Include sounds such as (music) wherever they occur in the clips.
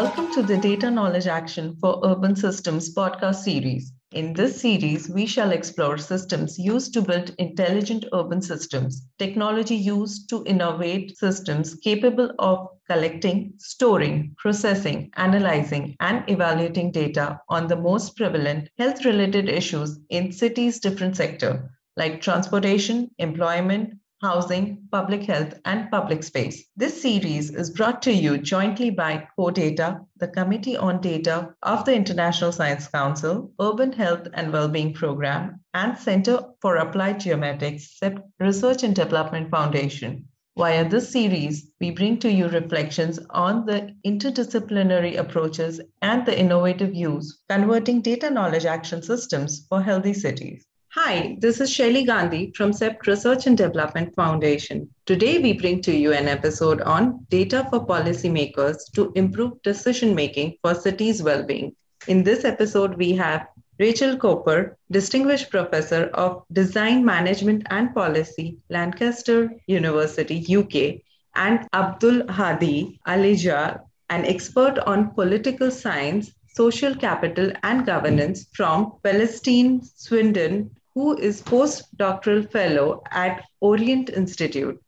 Welcome to the Data Knowledge Action for Urban Systems podcast series. In this series, we shall explore systems used to build intelligent urban systems, technology used to innovate systems capable of collecting, storing, processing, analyzing, and evaluating data on the most prevalent health related issues in cities' different sectors like transportation, employment, housing, public health, and public space. This series is brought to you jointly by CODATA, the Committee on Data of the International Science Council, Urban Health and Wellbeing Program, and Center for Applied Geomatics Research and Development Foundation. Via this series, we bring to you reflections on the interdisciplinary approaches and the innovative use converting data knowledge action systems for healthy cities. Hi, this is Shaili Gandhi from CEPT Research and Development Foundation. Today, we bring to you an episode on data for policymakers to improve decision making for cities' well being. In this episode, we have Rachel Cooper, Distinguished Professor of Design Management and Policy, Lancaster University, UK, and Abdul Hadi Alijla, an expert on political science social capital and governance from Palestine, Swindon who is postdoctoral fellow at Orient Institute,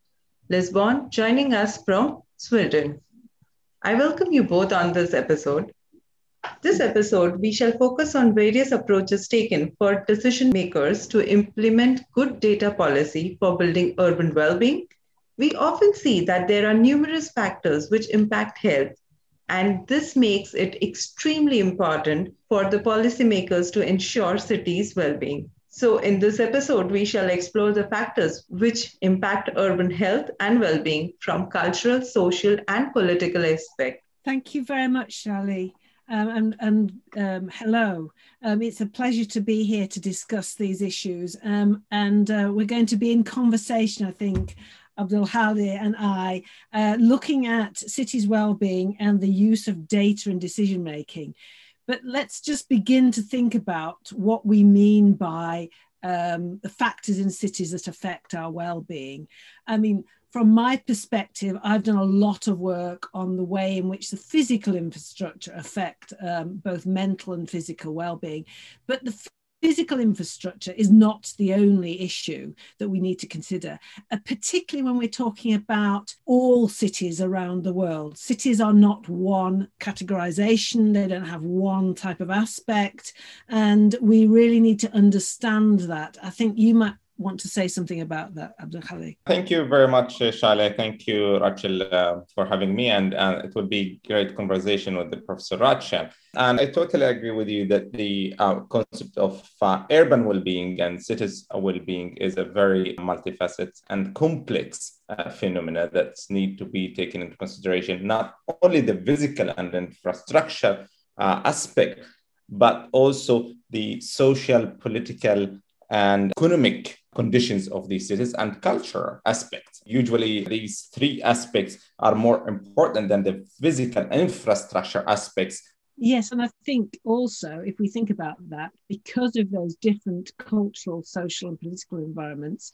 Lisbon, joining us from Sweden. I welcome you both on this episode. This episode, we shall focus on various approaches taken for decision makers to implement good data policy for building urban well being. We often see that there are numerous factors which impact health, and this makes it extremely important for the policymakers to ensure cities' well being. So, in this episode, we shall explore the factors which impact urban health and well being from cultural, social, and political aspect. Thank you very much, Shaili. Um, and, and um, hello. Um, it's a pleasure to be here to discuss these issues. Um, and uh, we're going to be in conversation, I think, Abdul Hadi and I, uh, looking at cities' well-being and the use of data and decision making. But let's just begin to think about what we mean by um, the factors in cities that affect our well-being. I mean, from my perspective, I've done a lot of work on the way in which the physical infrastructure affect um, both mental and physical well-being. But the physical infrastructure is not the only issue that we need to consider, uh, particularly when we're talking about all cities around the world. Cities are not one categorization, they don't have one type of aspect, and we really need to understand that. I think you might want to say something about that, Abdul. Thank you very much, uh, Shaili. Thank you, Rachel, uh, for having me. And uh, it would be great conversation with the Professor Rachel. And I totally agree with you that the uh, concept of uh, urban well-being and cities well-being is a very multifaceted and complex uh, phenomena that need to be taken into consideration, not only the physical and infrastructure aspect, but also the social, political, and economic conditions of these cities and culture aspects. Usually, these three aspects are more important than the physical infrastructure aspects. Yes, and I think also, if we think about that, because of those different cultural, social, and political environments,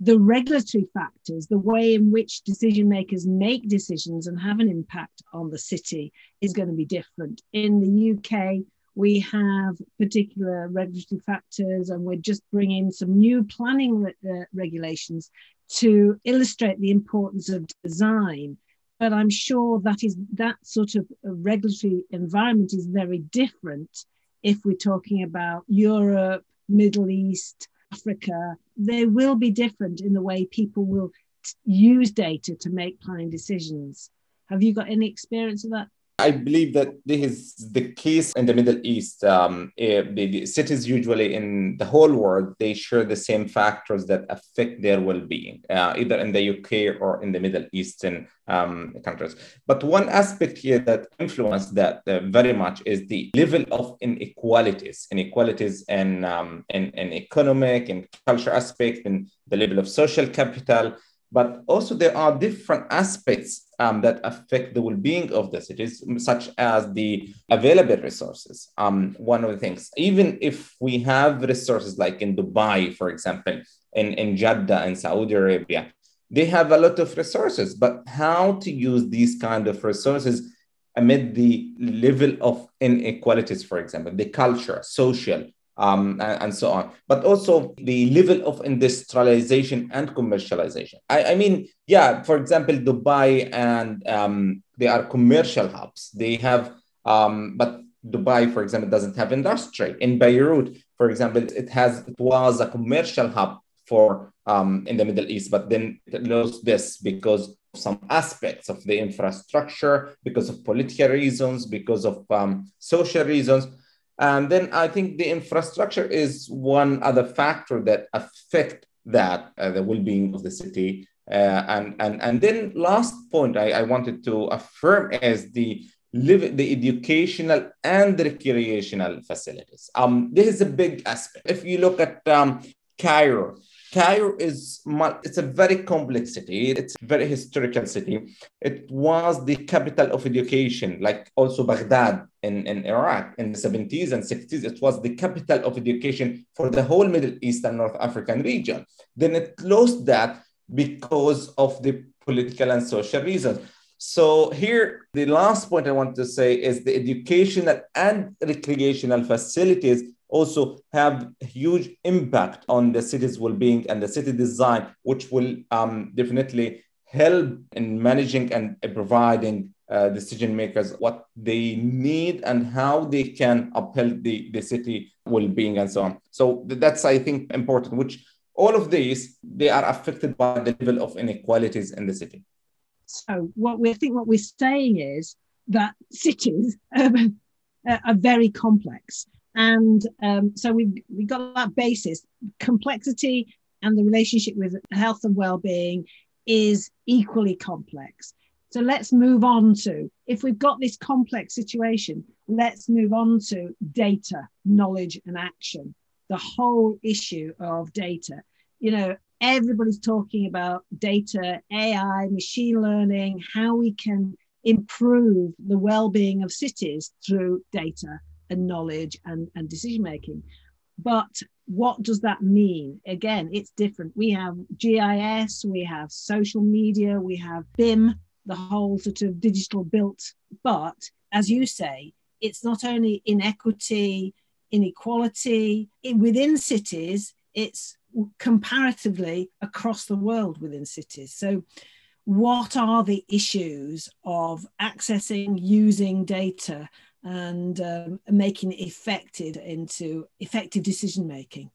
the regulatory factors, the way in which decision makers make decisions and have an impact on the city is going to be different. In the UK, we have particular regulatory factors, and we're just bringing some new planning re- uh, regulations to illustrate the importance of design. But I'm sure that is that sort of regulatory environment is very different if we're talking about Europe, Middle East, Africa. They will be different in the way people will use data to make planning decisions. Have you got any experience of that? I believe that this is the case in the Middle East. Um, eh, the, cities usually in the whole world they share the same factors that affect their well-being, uh, either in the UK or in the Middle Eastern um, countries. But one aspect here that influenced that uh, very much is the level of inequalities, inequalities in, um, in, in economic and culture aspect, and the level of social capital but also there are different aspects um, that affect the well-being of the cities, such as the available resources. Um, one of the things, even if we have resources like in Dubai, for example, in, in Jeddah in Saudi Arabia, they have a lot of resources, but how to use these kind of resources amid the level of inequalities, for example, the culture, social, um, and, and, so on, but also the level of industrialization and commercialization. I, I mean, yeah, for example, Dubai and um, they are commercial hubs. They have, um, but Dubai, for example, doesn't have industry. In Beirut, for example, it has it was a commercial hub for um, in the Middle East, but then it lost this because of some aspects of the infrastructure, because of political reasons, because of um, social reasons. And then I think the infrastructure is one other factor that affect that uh, the well-being of the city. Uh, and, and, and then last point I, I wanted to affirm is the live, the educational and recreational facilities. Um, this is a big aspect. If you look at um, Cairo, Cairo is it's a very complex city. It's a very historical city. It was the capital of education, like also Baghdad in, in Iraq in the 70s and 60s. It was the capital of education for the whole Middle East and North African region. Then it lost that because of the political and social reasons. So here, the last point I want to say is the educational and recreational facilities also have huge impact on the city's well-being and the city design, which will um, definitely help in managing and providing uh, decision makers what they need and how they can uphold the, the city well-being and so on. So that's, I think, important, which all of these, they are affected by the level of inequalities in the city. So what we think what we're saying is that cities um, (laughs) are very complex and um, so we we got that basis. Complexity and the relationship with health and well-being is equally complex. So let's move on to if we've got this complex situation, let's move on to data, knowledge, and action. The whole issue of data. You know, everybody's talking about data, AI, machine learning, how we can improve the well-being of cities through data and knowledge and, and decision making. But what does that mean? Again, it's different. We have GIS, we have social media, we have BIM, the whole sort of digital built. But as you say, it's not only inequity, inequality within cities, it's comparatively across the world within cities. So, what are the issues of accessing, using data and um, making it effective into effective decision making.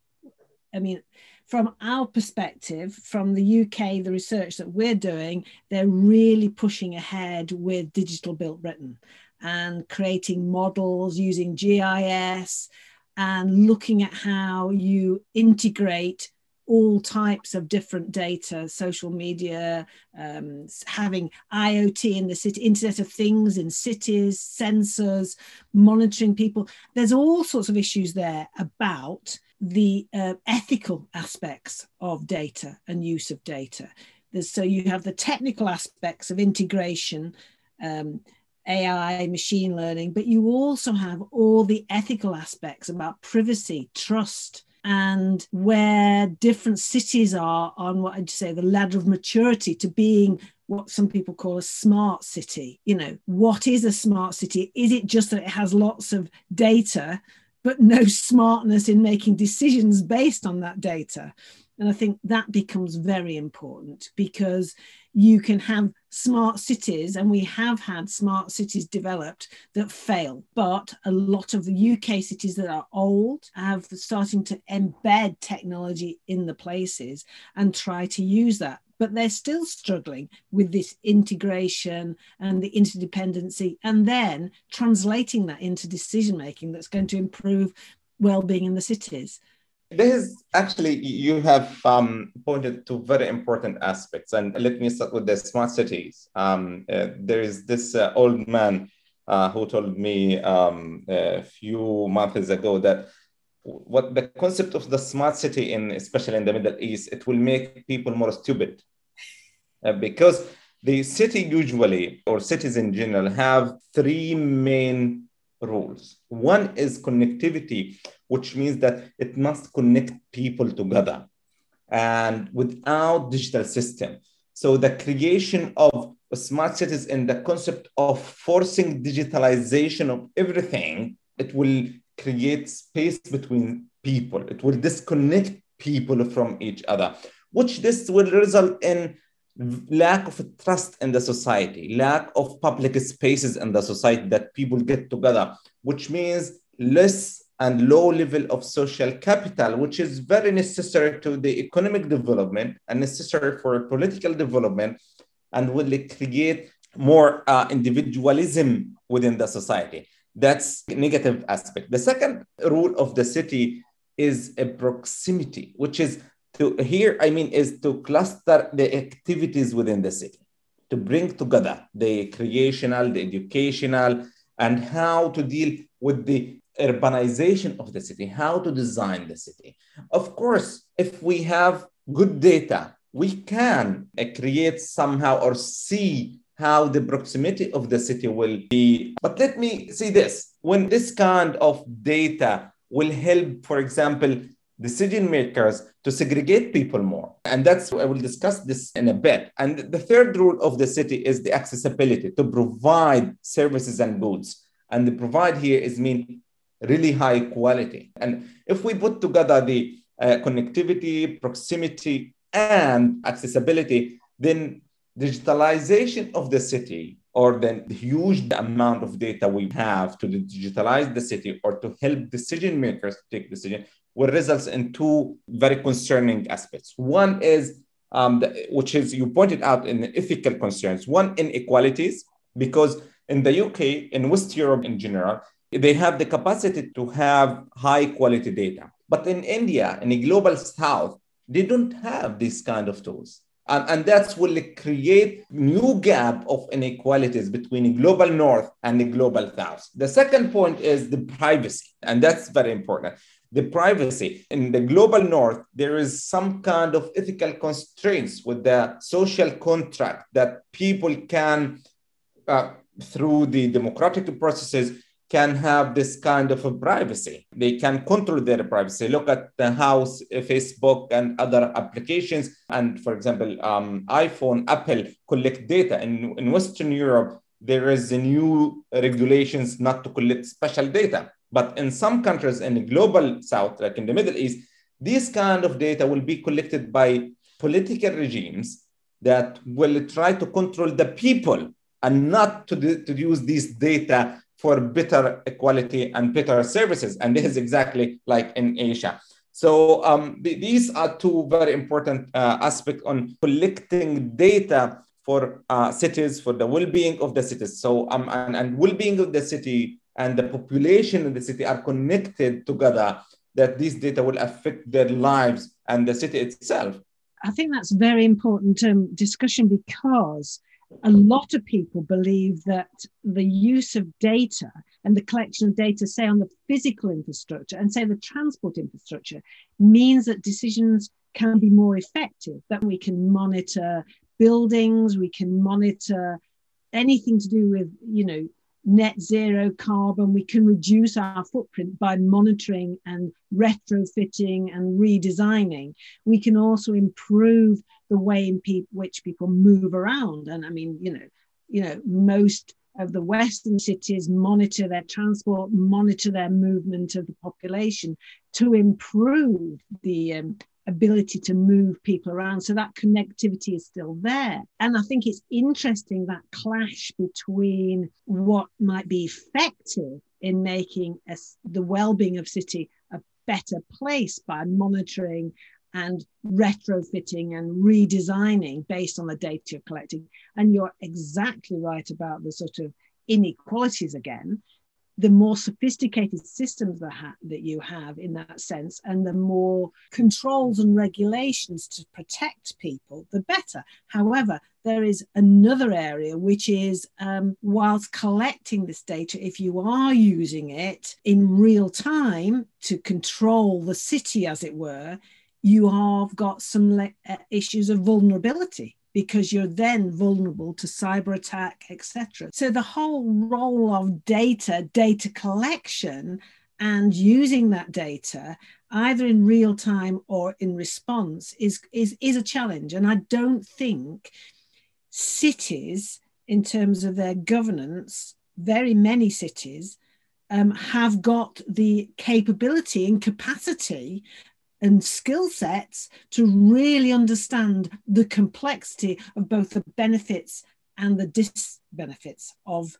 I mean, from our perspective, from the UK, the research that we're doing, they're really pushing ahead with digital built Britain and creating models using GIS and looking at how you integrate all types of different data, social media, um, having IoT in the city, Internet of Things in cities, sensors, monitoring people. There's all sorts of issues there about the uh, ethical aspects of data and use of data. There's, so you have the technical aspects of integration. Um, AI, machine learning, but you also have all the ethical aspects about privacy, trust, and where different cities are on what I'd say the ladder of maturity to being what some people call a smart city. You know, what is a smart city? Is it just that it has lots of data, but no (laughs) smartness in making decisions based on that data? And I think that becomes very important because you can have smart cities, and we have had smart cities developed that fail. But a lot of the UK cities that are old have starting to embed technology in the places and try to use that. But they're still struggling with this integration and the interdependency, and then translating that into decision making that's going to improve well-being in the cities this is actually you have um, pointed to very important aspects. And let me start with the smart cities. Um, uh, there is this uh, old man uh, who told me um, a few months ago that what the concept of the smart city in especially in the middle east it will make people more stupid. Uh, because the city usually or cities in general have three main rules. One is connectivity which means that it must connect people together and without digital system. So the creation of smart cities and the concept of forcing digitalization of everything, it will create space between people. It will disconnect people from each other, which this will result in lack of trust in the society, lack of public spaces in the society that people get together, which means less and low level of social capital, which is very necessary to the economic development and necessary for political development, and will create more uh, individualism within the society. That's negative aspect. The second rule of the city is a proximity, which is to here, I mean, is to cluster the activities within the city, to bring together the creational, the educational, and how to deal with the urbanization of the city, how to design the city. Of course, if we have good data, we can uh, create somehow or see how the proximity of the city will be. But let me see this when this kind of data will help, for example, decision makers to segregate people more. And that's, I will discuss this in a bit. And the third rule of the city is the accessibility to provide services and goods. And the provide here is mean really high quality. And if we put together the uh, connectivity, proximity, and accessibility, then digitalization of the city or then the huge amount of data we have to digitalize the city or to help decision makers take decision will result in two very concerning aspects. One is, um, the, which is you pointed out in the ethical concerns, one inequalities, because in the UK, in West Europe in general, they have the capacity to have high quality data. But in India, in the global south, they don't have these kind of tools. And, and that's will create new gap of inequalities between the global north and the global south. The second point is the privacy, and that's very important. The privacy in the global north, there is some kind of ethical constraints with the social contract that people can, uh, through the democratic processes, can have this kind of a privacy. They can control their privacy. Look at the house, uh, Facebook, and other applications. And for example, um, iPhone, Apple collect data. In, in Western Europe, there is a new regulations not to collect special data. But in some countries in the global south, like in the Middle East, this kind of data will be collected by political regimes that will try to control the people and not to, to use this data for better equality and better services. And this is exactly like in Asia. So um, th- these are two very important uh, aspects on collecting data for uh, cities, for the well-being of the cities. So um, and, and well-being of the city and the population in the city are connected together. That these data will affect their lives and the city itself. I think that's a very important um, discussion because a lot of people believe that the use of data and the collection of data, say on the physical infrastructure and say the transport infrastructure, means that decisions can be more effective, that we can monitor buildings, we can monitor anything to do with, you know, net zero carbon. We can reduce our footprint by monitoring and retrofitting and redesigning. We can also improve the way in pe- which people move around. And I mean, you know, you know, most of the Western cities monitor their transport, monitor their movement of the population to improve the um, ability to move people around. So that connectivity is still there. And I think it's interesting that clash between what might be effective in making a, the well-being of city a better place by monitoring and retrofitting and redesigning based on the data you're collecting. And you're exactly right about the sort of inequalities again the more sophisticated systems that, ha- that you have in that sense and the more controls and regulations to protect people the better. However there is another area which is um, whilst collecting this data if you are using it in real time to control the city as it were you have got some le- uh, issues of vulnerability because you're then vulnerable to cyber attack, etc. So the whole role of data, data collection, and using that data either in real time or in response is is is a challenge and i don't think cities, in terms of their governance, very many cities um, have got the capability and capacity and skill sets to really understand the complexity of both the benefits and the disbenefits of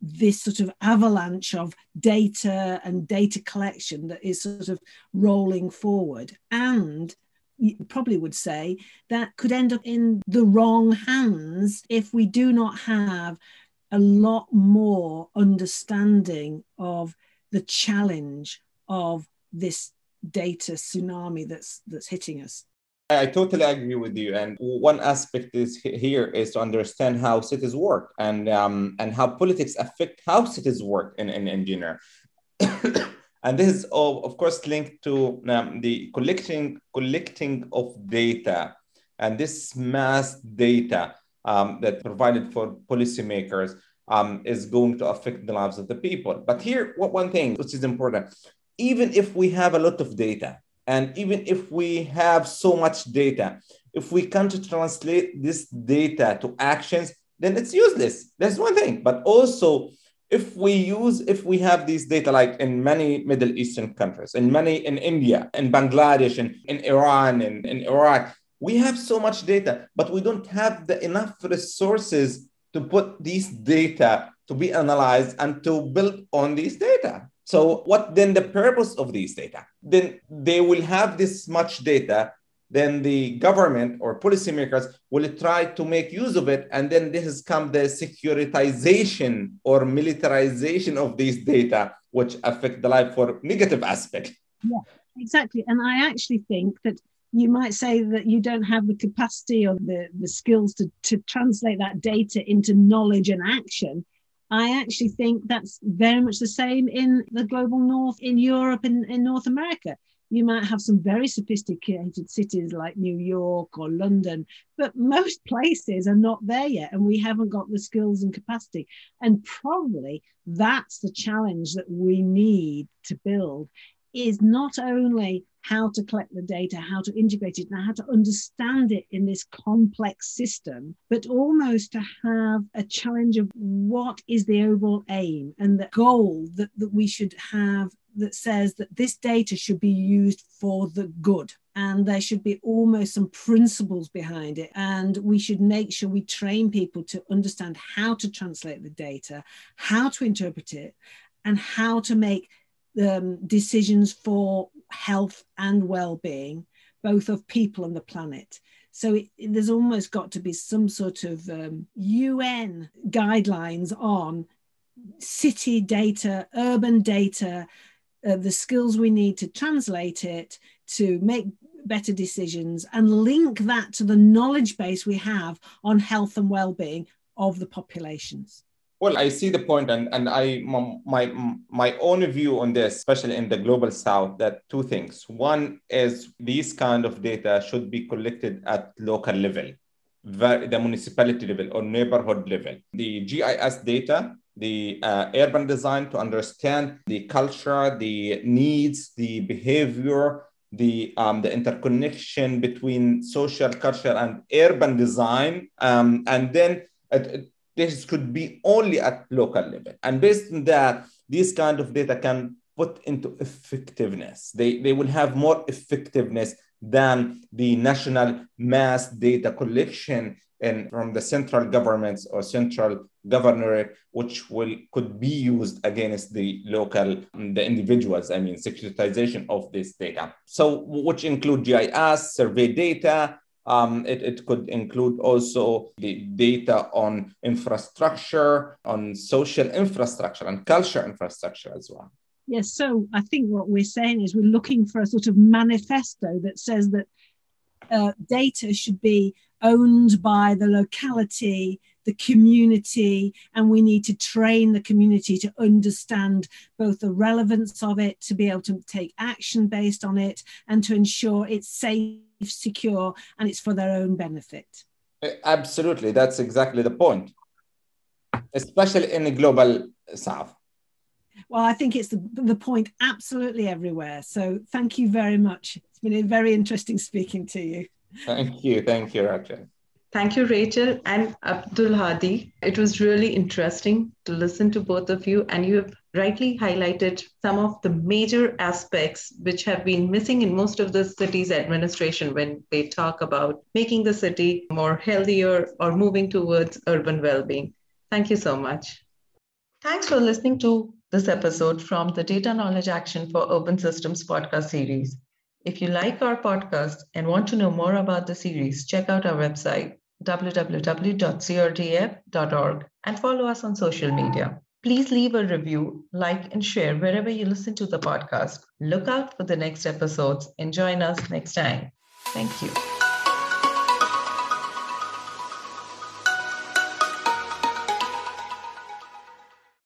this sort of avalanche of data and data collection that is sort of rolling forward. And you probably would say that could end up in the wrong hands if we do not have a lot more understanding of the challenge of this data tsunami that's that's hitting us. I totally agree with you. And one aspect is here is to understand how cities work and um, and how politics affect how cities work in, in, in general. (coughs) and this is all, of course, linked to um, the collecting collecting of data and this mass data um, that provided for policymakers um, is going to affect the lives of the people. But here, what one thing which is important, even if we have a lot of data, and even if we have so much data, if we can't translate this data to actions, then it's useless. That's one thing. But also, if we use, if we have these data like in many Middle Eastern countries, in many in India, in Bangladesh, in, in Iran, in, in Iraq, we have so much data, but we don't have the enough resources to put these data to be analyzed and to build on these data. So, what then the purpose of these data? Then they will have this much data. Then the government or policymakers will try to make use of it, and then this has come the securitization or militarization of these data, which affect the life for negative aspect. Yeah, exactly. And I actually think that you might say that you don't have the capacity or the, the skills to, to translate that data into knowledge and action I actually think that's very much the same in the global north, in Europe, in, in North America. You might have some very sophisticated cities like New York or London, but most (laughs) places are not there yet, and we haven't got the skills and capacity. And probably that's the challenge that we need to build is not only how to collect the data, how to integrate it, and how to understand it in this complex system, but almost to have a challenge of what is the overall aim and the goal that, that we should have that says that this data should be used for the good. And there should be almost some principles behind it. And we should make sure we train people to understand how to translate the data how to interpret it and how to make um, decisions for health and well-being, both of people and the planet. So it, there's almost got to be some sort of um, UN guidelines on city data, urban data, uh, the skills we need to translate it, to make better decisions, and link that to the knowledge base we have on health and well-being of the populations. Well, I see the point, and, and I my my own view on this, especially in the global south, that two things. One is these kind of data should be collected at local level, the municipality level or neighborhood level. The GIS data, the uh, urban design to understand the culture, the needs, the behavior, the um, the interconnection between social culture and urban design, um, and then. Uh, this could be only at local level. And based on that, these kind of data can put into effectiveness. They, they will have more effectiveness than the national mass data collection and from the central governments or central governorate, which will could be used against the local the individuals. I mean, securitization of this data. So, which include GIS, survey data, um, it, it could include also the data on infrastructure, on social infrastructure and culture infrastructure as well. Yes, so I think what we're saying is we're looking for a sort of manifesto that says that uh, data should be owned by the locality, the community, and we need to train the community to understand both the relevance of it, to be able to take action based on it, and to ensure it's safe secure, and it's for their own benefit. Absolutely. That's exactly the point, especially in the global south. Well, I think it's the, the point absolutely everywhere. So thank you very much. It's been a very interesting speaking to you. Thank you. Thank you, Raja. Thank you, Rachel and Abdul Hadi. It was really interesting to listen to both of you, and you have rightly highlighted some of the major aspects which have been missing in most of the city's administration when they talk about making the city more healthier or moving towards urban well-being. Thank you so much. Thanks for listening to this episode from the Data Knowledge Action for Urban Systems podcast series. If you like our podcast and want to know more about the series, check out our website www.crdf.org and follow us on social media. Please leave a review, like, and share wherever you listen to the podcast. Look out for the next episodes and join us next time. Thank you.